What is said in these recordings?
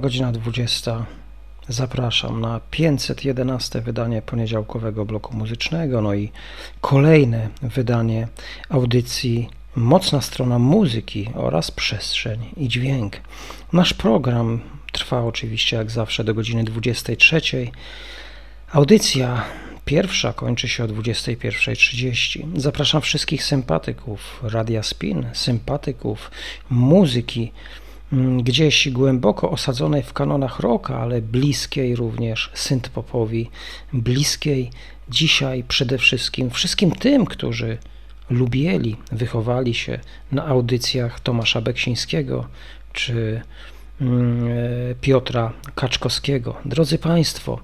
godzina 20. Zapraszam na 511 wydanie poniedziałkowego bloku muzycznego, no i kolejne wydanie audycji Mocna strona muzyki oraz przestrzeń i dźwięk. Nasz program trwa oczywiście jak zawsze do godziny 23. Audycja pierwsza kończy się o 21.30. Zapraszam wszystkich sympatyków Radia Spin, sympatyków muzyki gdzieś głęboko osadzonej w kanonach rocka, ale bliskiej również synth-popowi, bliskiej dzisiaj przede wszystkim wszystkim tym, którzy lubieli, wychowali się na audycjach Tomasza Beksińskiego czy mm, e, Piotra Kaczkowskiego. Drodzy Państwo,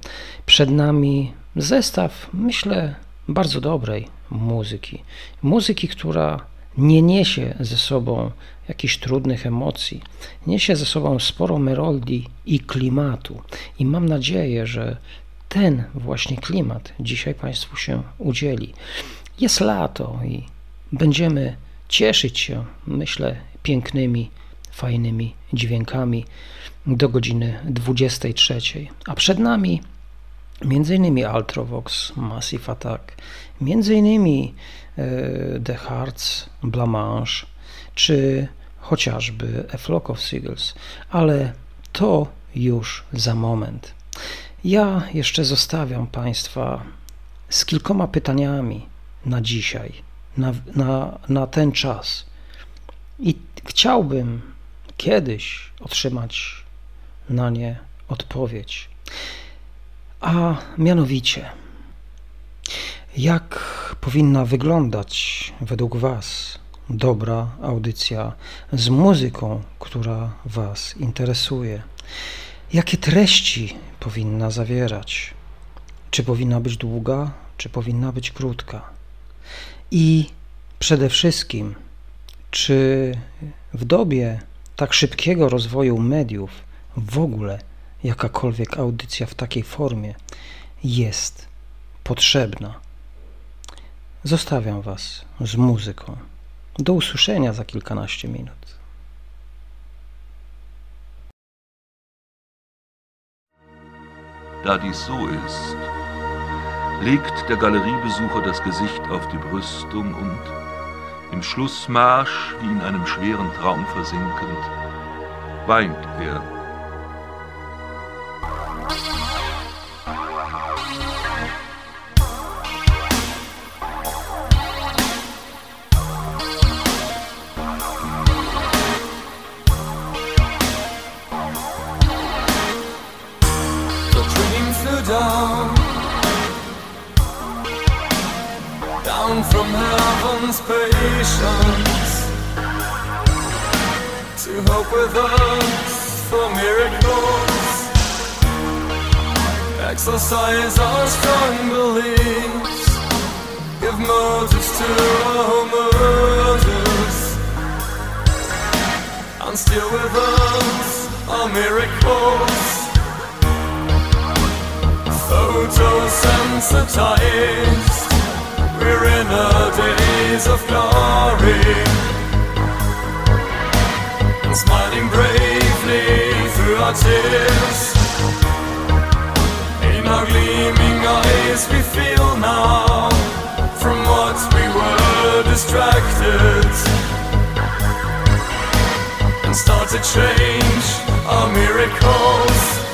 przed nami zestaw, myślę, bardzo dobrej muzyki. Muzyki, która nie niesie ze sobą jakichś trudnych emocji, niesie ze sobą sporo melodii i klimatu. I mam nadzieję, że ten właśnie klimat dzisiaj Państwu się udzieli. Jest lato i będziemy cieszyć się, myślę, pięknymi, fajnymi dźwiękami do godziny 23. A przed nami m.in. Altrovox, Massive Attack, m.in. The Hearts, Blancmange, czy chociażby A Flock of Seagulls, ale to już za moment. Ja jeszcze zostawiam Państwa z kilkoma pytaniami na dzisiaj, na, na, na ten czas. I chciałbym kiedyś otrzymać na nie odpowiedź. A mianowicie, jak powinna wyglądać według Was dobra audycja z muzyką, która Was interesuje? Jakie treści powinna zawierać? Czy powinna być długa, czy powinna być krótka? I przede wszystkim, czy w dobie tak szybkiego rozwoju mediów w ogóle jakakolwiek audycja w takiej formie jest potrzebna? Zostawiam Was z muzyką. Do usłyszenia za kilkanaście minut. Da dies so ist, legt der Galeriebesucher das Gesicht auf die Brüstung und im Schlussmarsch, wie in einem schweren Traum versinkend, weint er from heaven's patience to hope with us for miracles. Exercise our strong beliefs, give motives to our murders, and still with us our miracles photosensitized. We're in a days of glory, and smiling bravely through our tears. In our gleaming eyes, we feel now from what we were distracted, and start to change our miracles.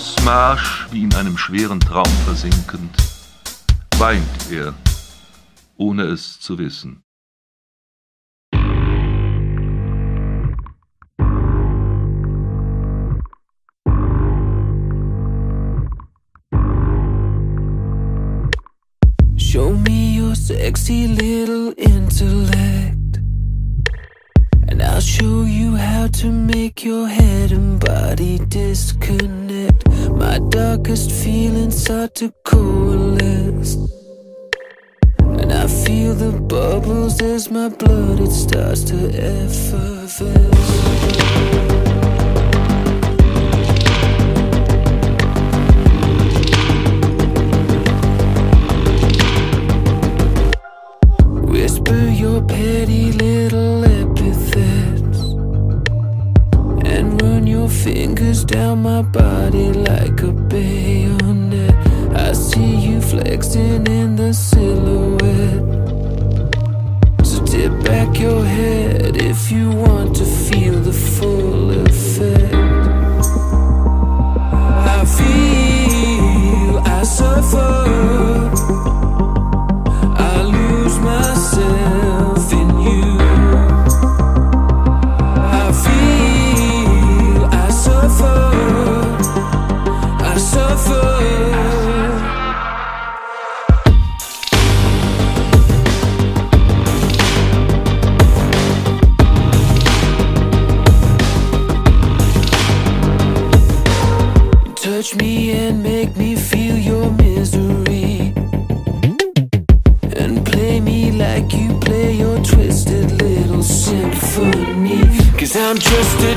Im Schlussmarsch, wie in einem schweren Traum versinkend, weint er, ohne es zu wissen. Show me your sexy little intellect. I'll show you how to make your head and body disconnect. My darkest feelings start to coalesce. And I feel the bubbles as my blood it starts to effervesce. Fingers down my body like a bayonet. I see you flexing in the silhouette. So tip back your head if you want to feel the full I'm just a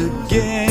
again.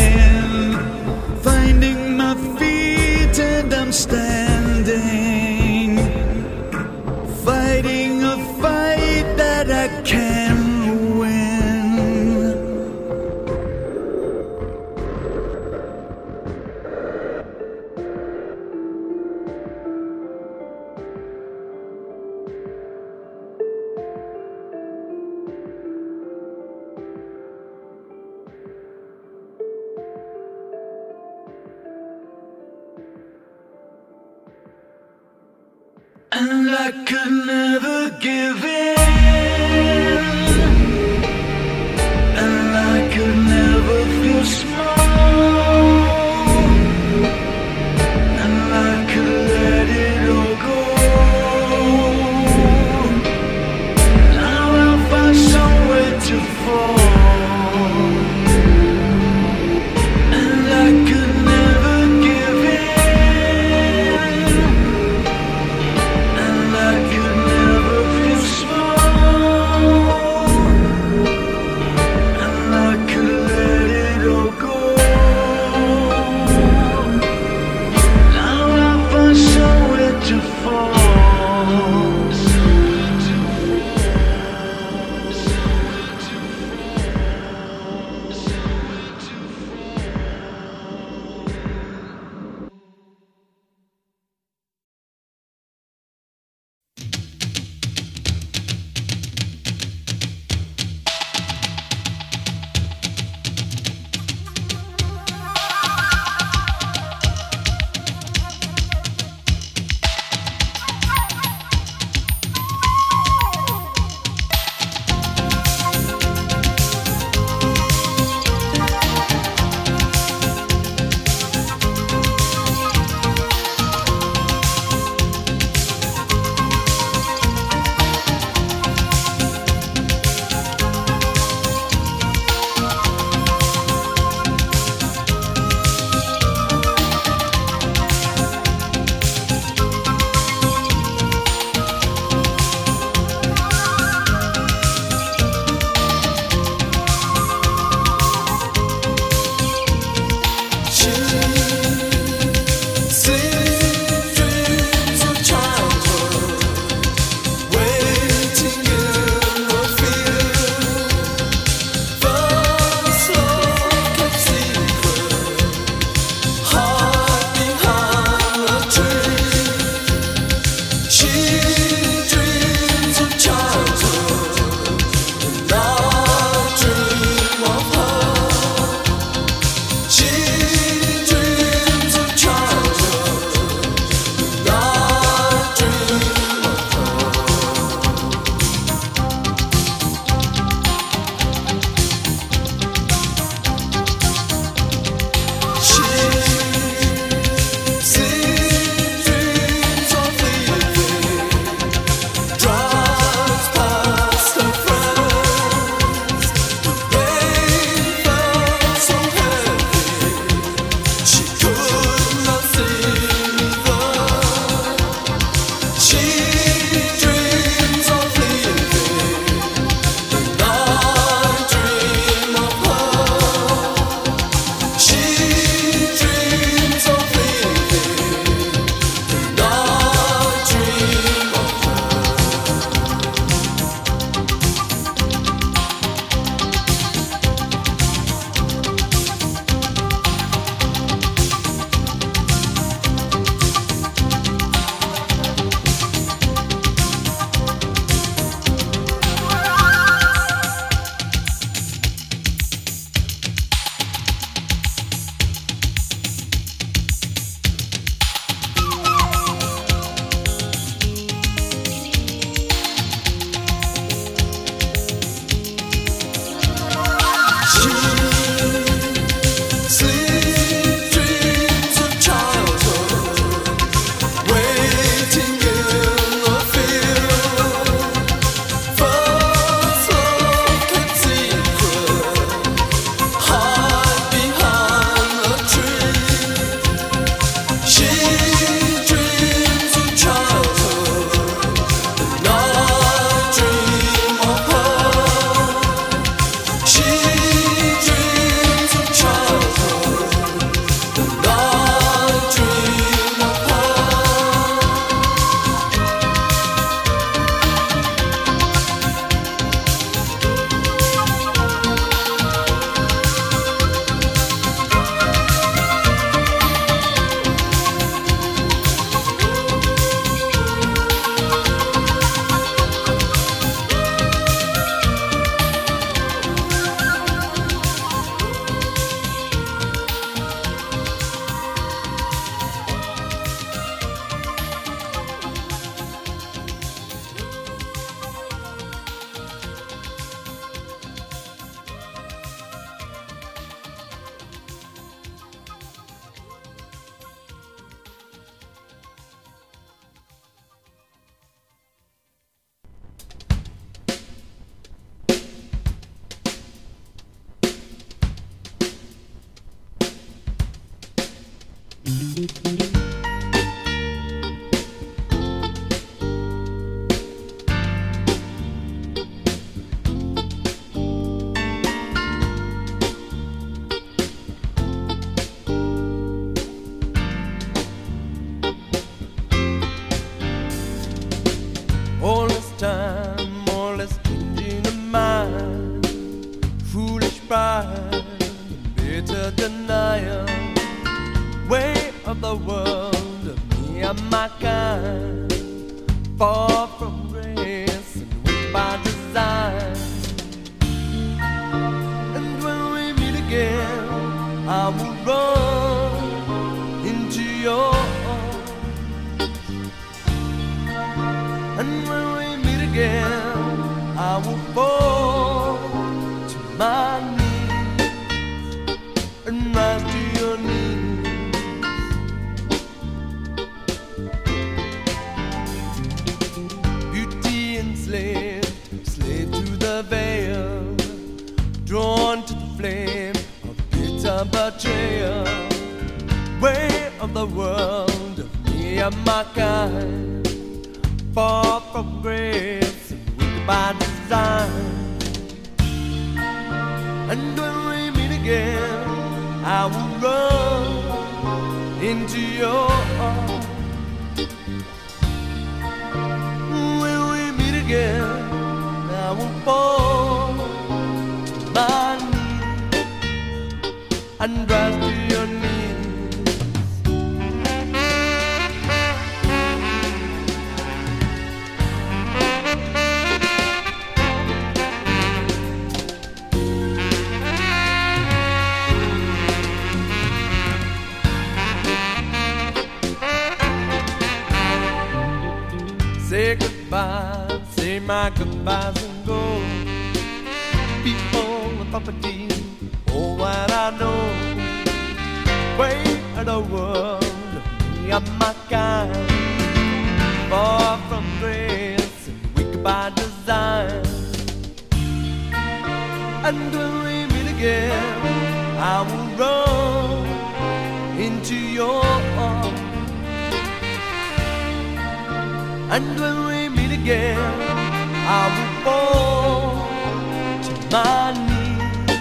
My knees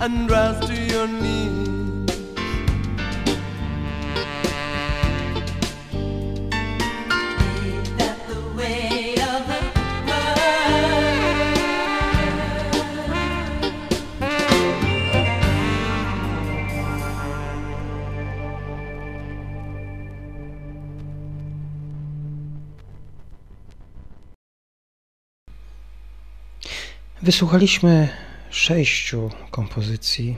and rise to Wysłuchaliśmy sześciu kompozycji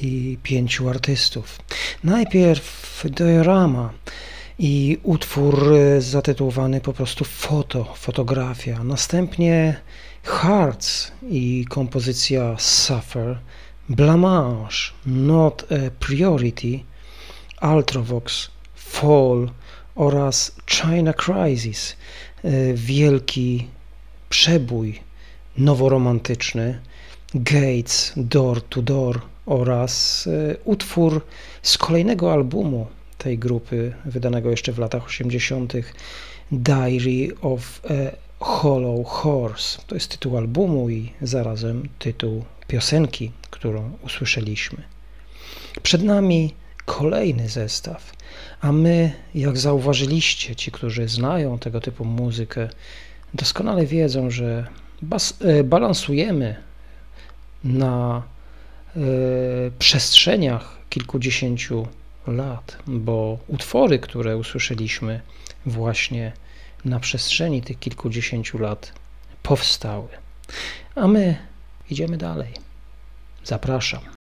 i pięciu artystów. Najpierw diorama i utwór zatytułowany po prostu Foto, fotografia. Następnie Hearts i kompozycja Suffer, Blamage, Not a Priority, Ultravox, Fall oraz China Crisis, e, wielki przebój noworomantyczny, Gates Door to Door oraz e, utwór z kolejnego albumu tej grupy, wydanego jeszcze w latach 80., Diary of a Hollow Horse. To jest tytuł albumu i zarazem tytuł piosenki, którą usłyszeliśmy. Przed nami kolejny zestaw, a my, jak zauważyliście, ci, którzy znają tego typu muzykę, doskonale wiedzą, że bas, e, balansujemy na e, przestrzeniach kilkudziesięciu lat, bo utwory, które usłyszeliśmy właśnie na przestrzeni tych kilkudziesięciu lat powstały. A my idziemy dalej. Zapraszam.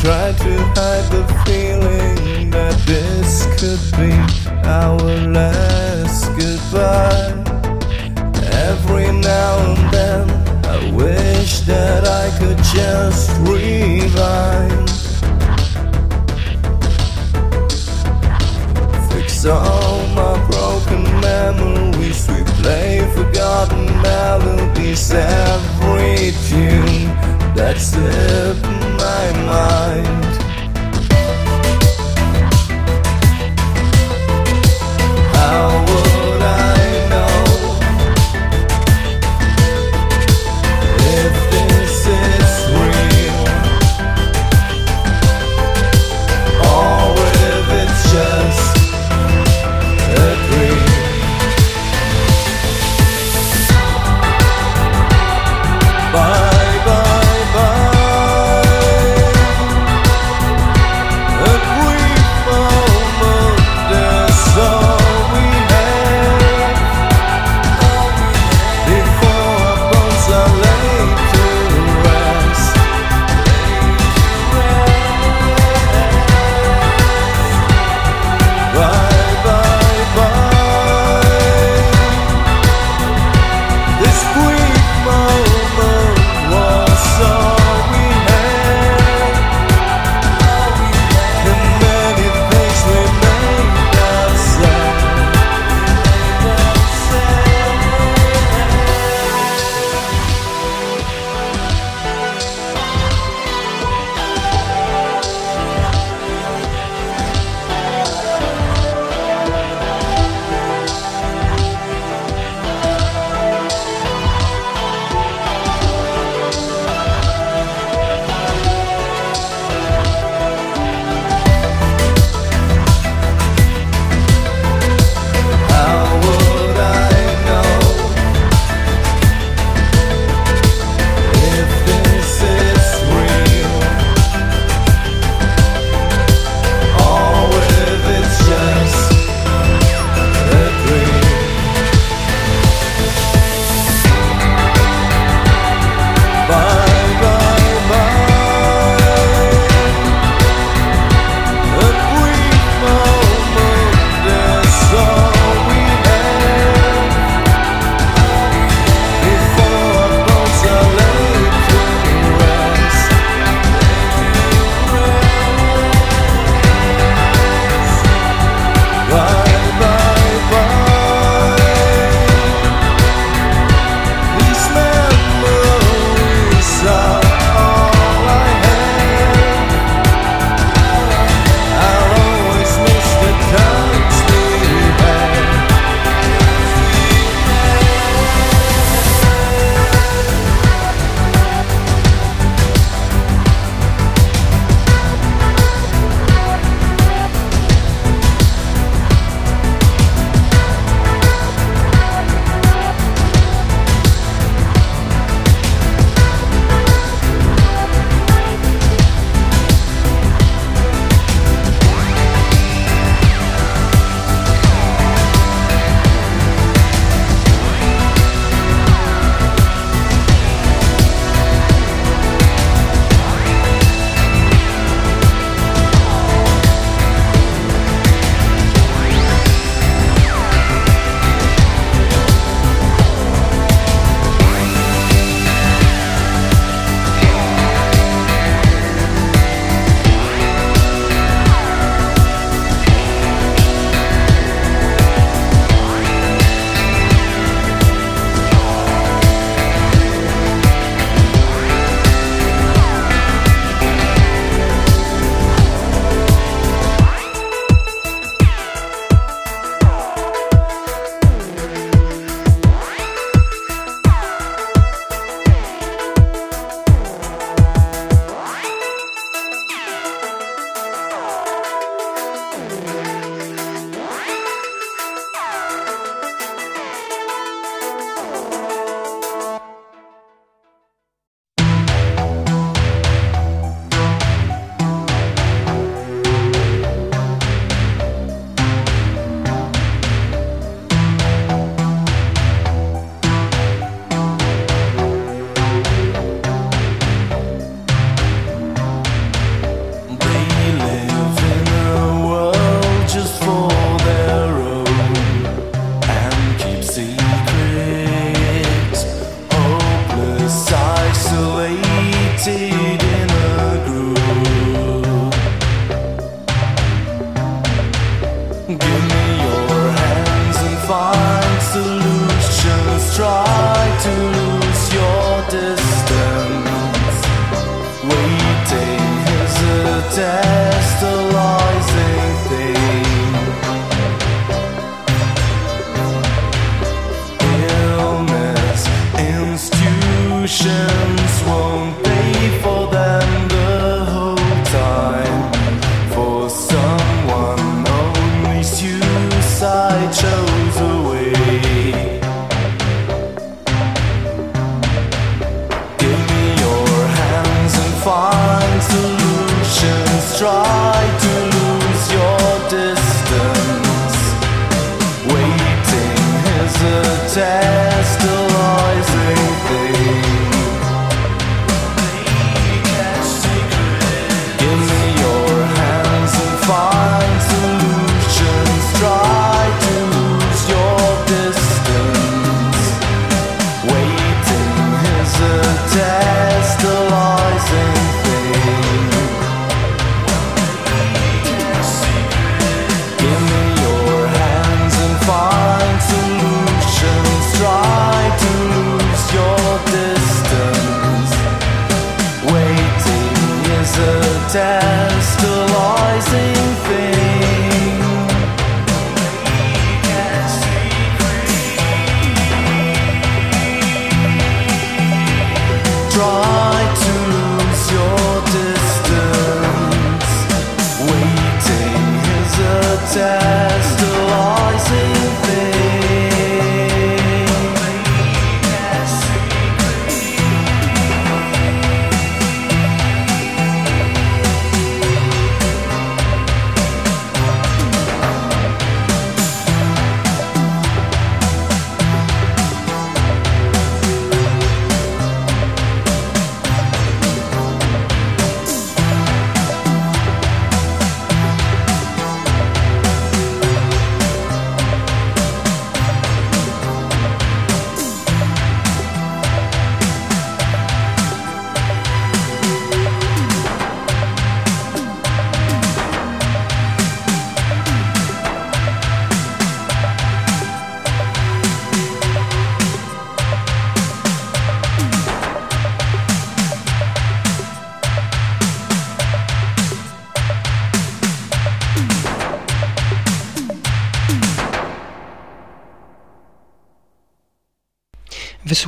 Tried to hide the feeling that this could be our last goodbye. Every now and then, I wish that I could just rewind. Fix all my broken memories, replay forgotten melodies every tune. that slipped my mind.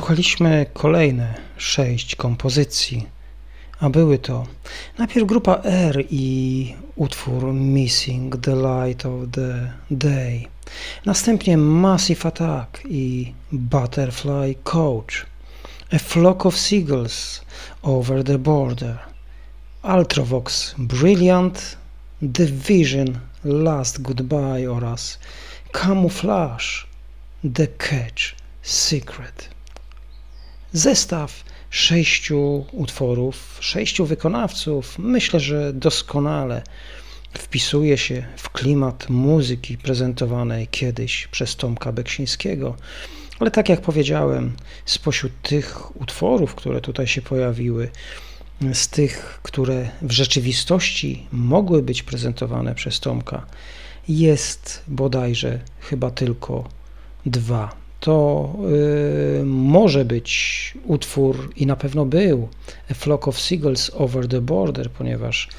Wysłuchaliśmy kolejne sześć kompozycji, a były to najpierw grupa R i utwór Missing the Light of the Day, następnie Massive Attack i Butterfly Coach, A Flock of Seagulls Over the Border, Ultravox Brilliant, Division Last Goodbye oraz Camouflage The Catch Secret. Zestaw sześciu utworów, sześciu wykonawców, myślę, że doskonale wpisuje się w klimat muzyki prezentowanej kiedyś przez Tomka Beksińskiego. Ale tak jak powiedziałem, spośród tych utworów, które tutaj się pojawiły, z tych, które w rzeczywistości mogły być prezentowane przez Tomka, jest bodajże chyba tylko dwa to y, może być utwór i na pewno był A Flock of Seagulls Over the Border, ponieważ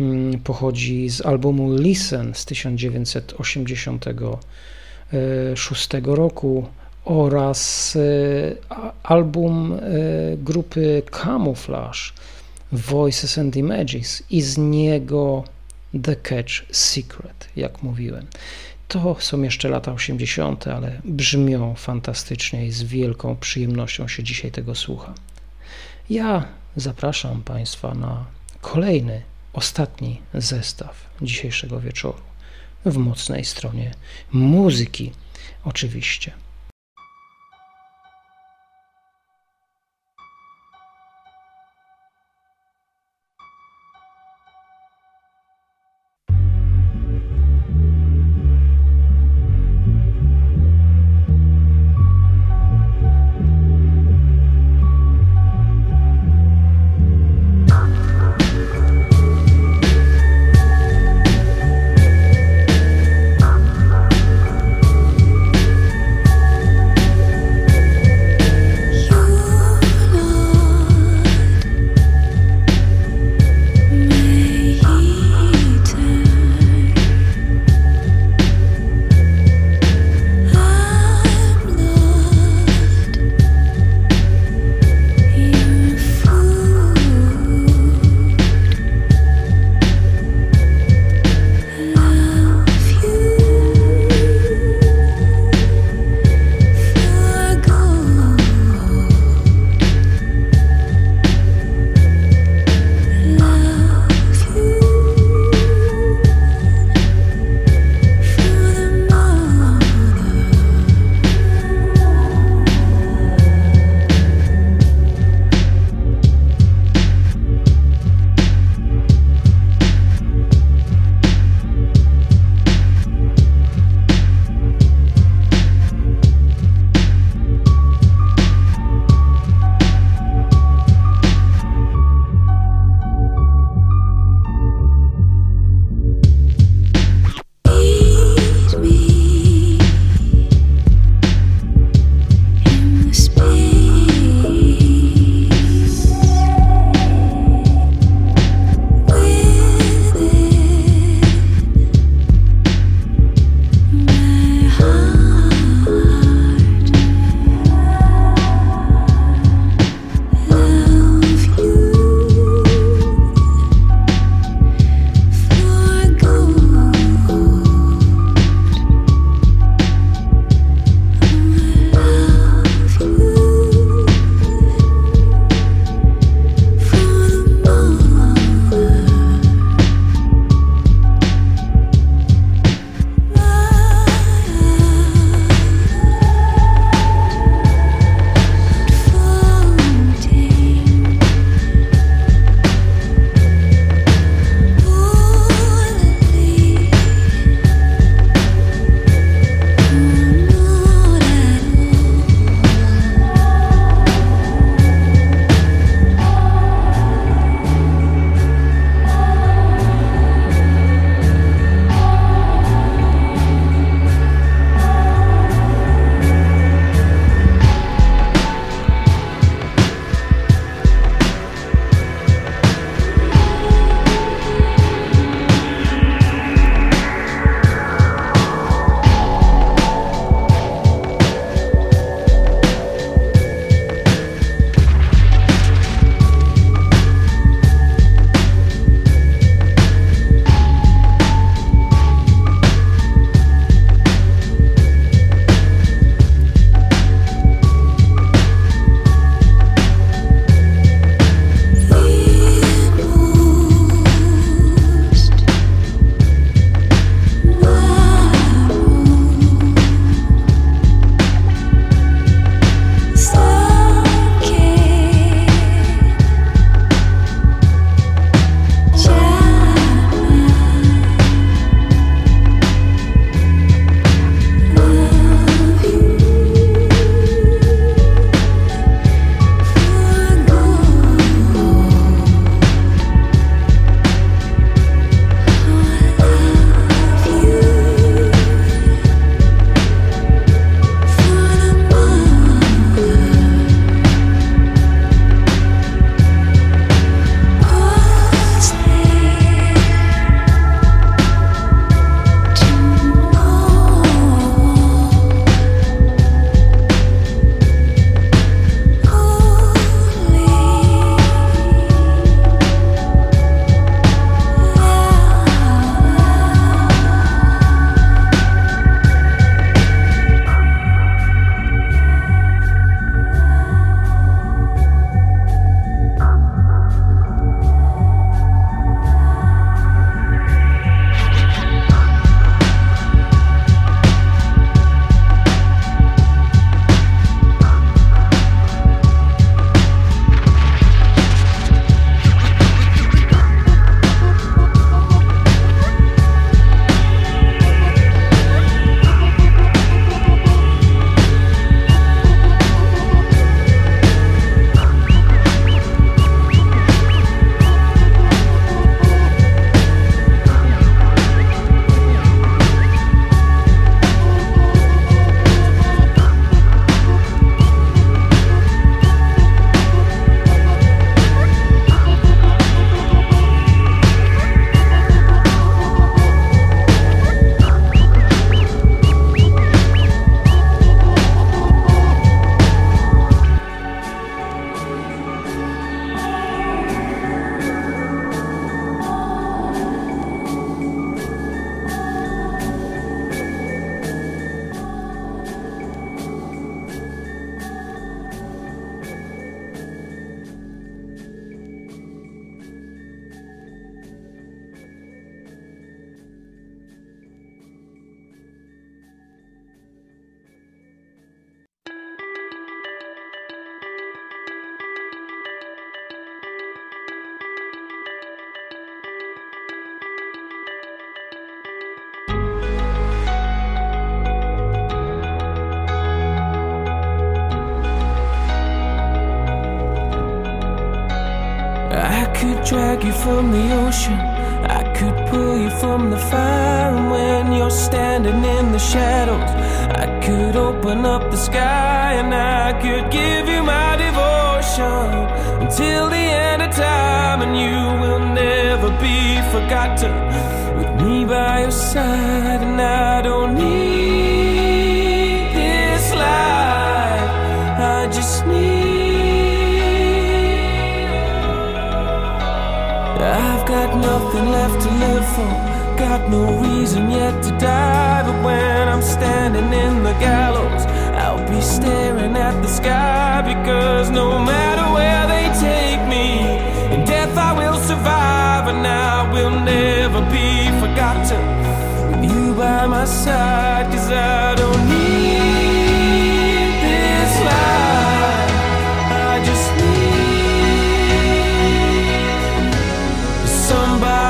y, pochodzi z albumu Listen z 1986 roku oraz y, album y, grupy Camouflage Voices and Images i z niego The Catch Secret, jak mówiłem. To są jeszcze lata 80., ale brzmią fantastycznie i z wielką przyjemnością się dzisiaj tego słucha. Ja zapraszam Państwa na kolejny, ostatni zestaw dzisiejszego wieczoru w mocnej stronie muzyki, oczywiście.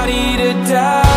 Somebody to die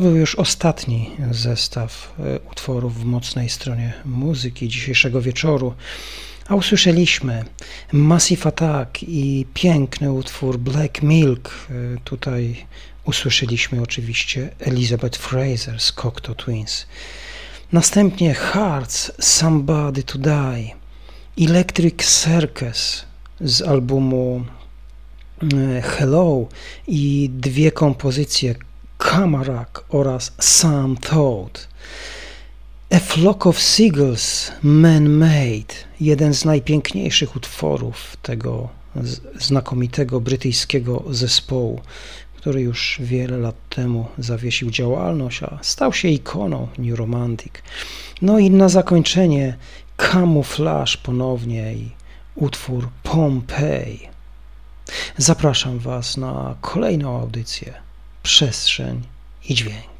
To był już ostatni zestaw e, utworów w mocnej stronie muzyki dzisiejszego wieczoru. A usłyszeliśmy Massive Attack i piękny utwór Black Milk. E, Tutaj usłyszeliśmy oczywiście Elizabeth Fraser z Cocteau Twins. Następnie Hearts Somebody to Die, Electric Circus z albumu e, Hello i dwie kompozycje Kamarak oraz Some Thought. A Flock of Seagulls Man-Made, jeden z najpiękniejszych utworów tego znakomitego brytyjskiego zespołu, który już wiele lat temu zawiesił działalność, a stał się ikoną New Romantic. No i na zakończenie Camouflage ponownie i utwór Pompeii. Zapraszam Was na kolejną audycję Przestrzeń i Dźwięk.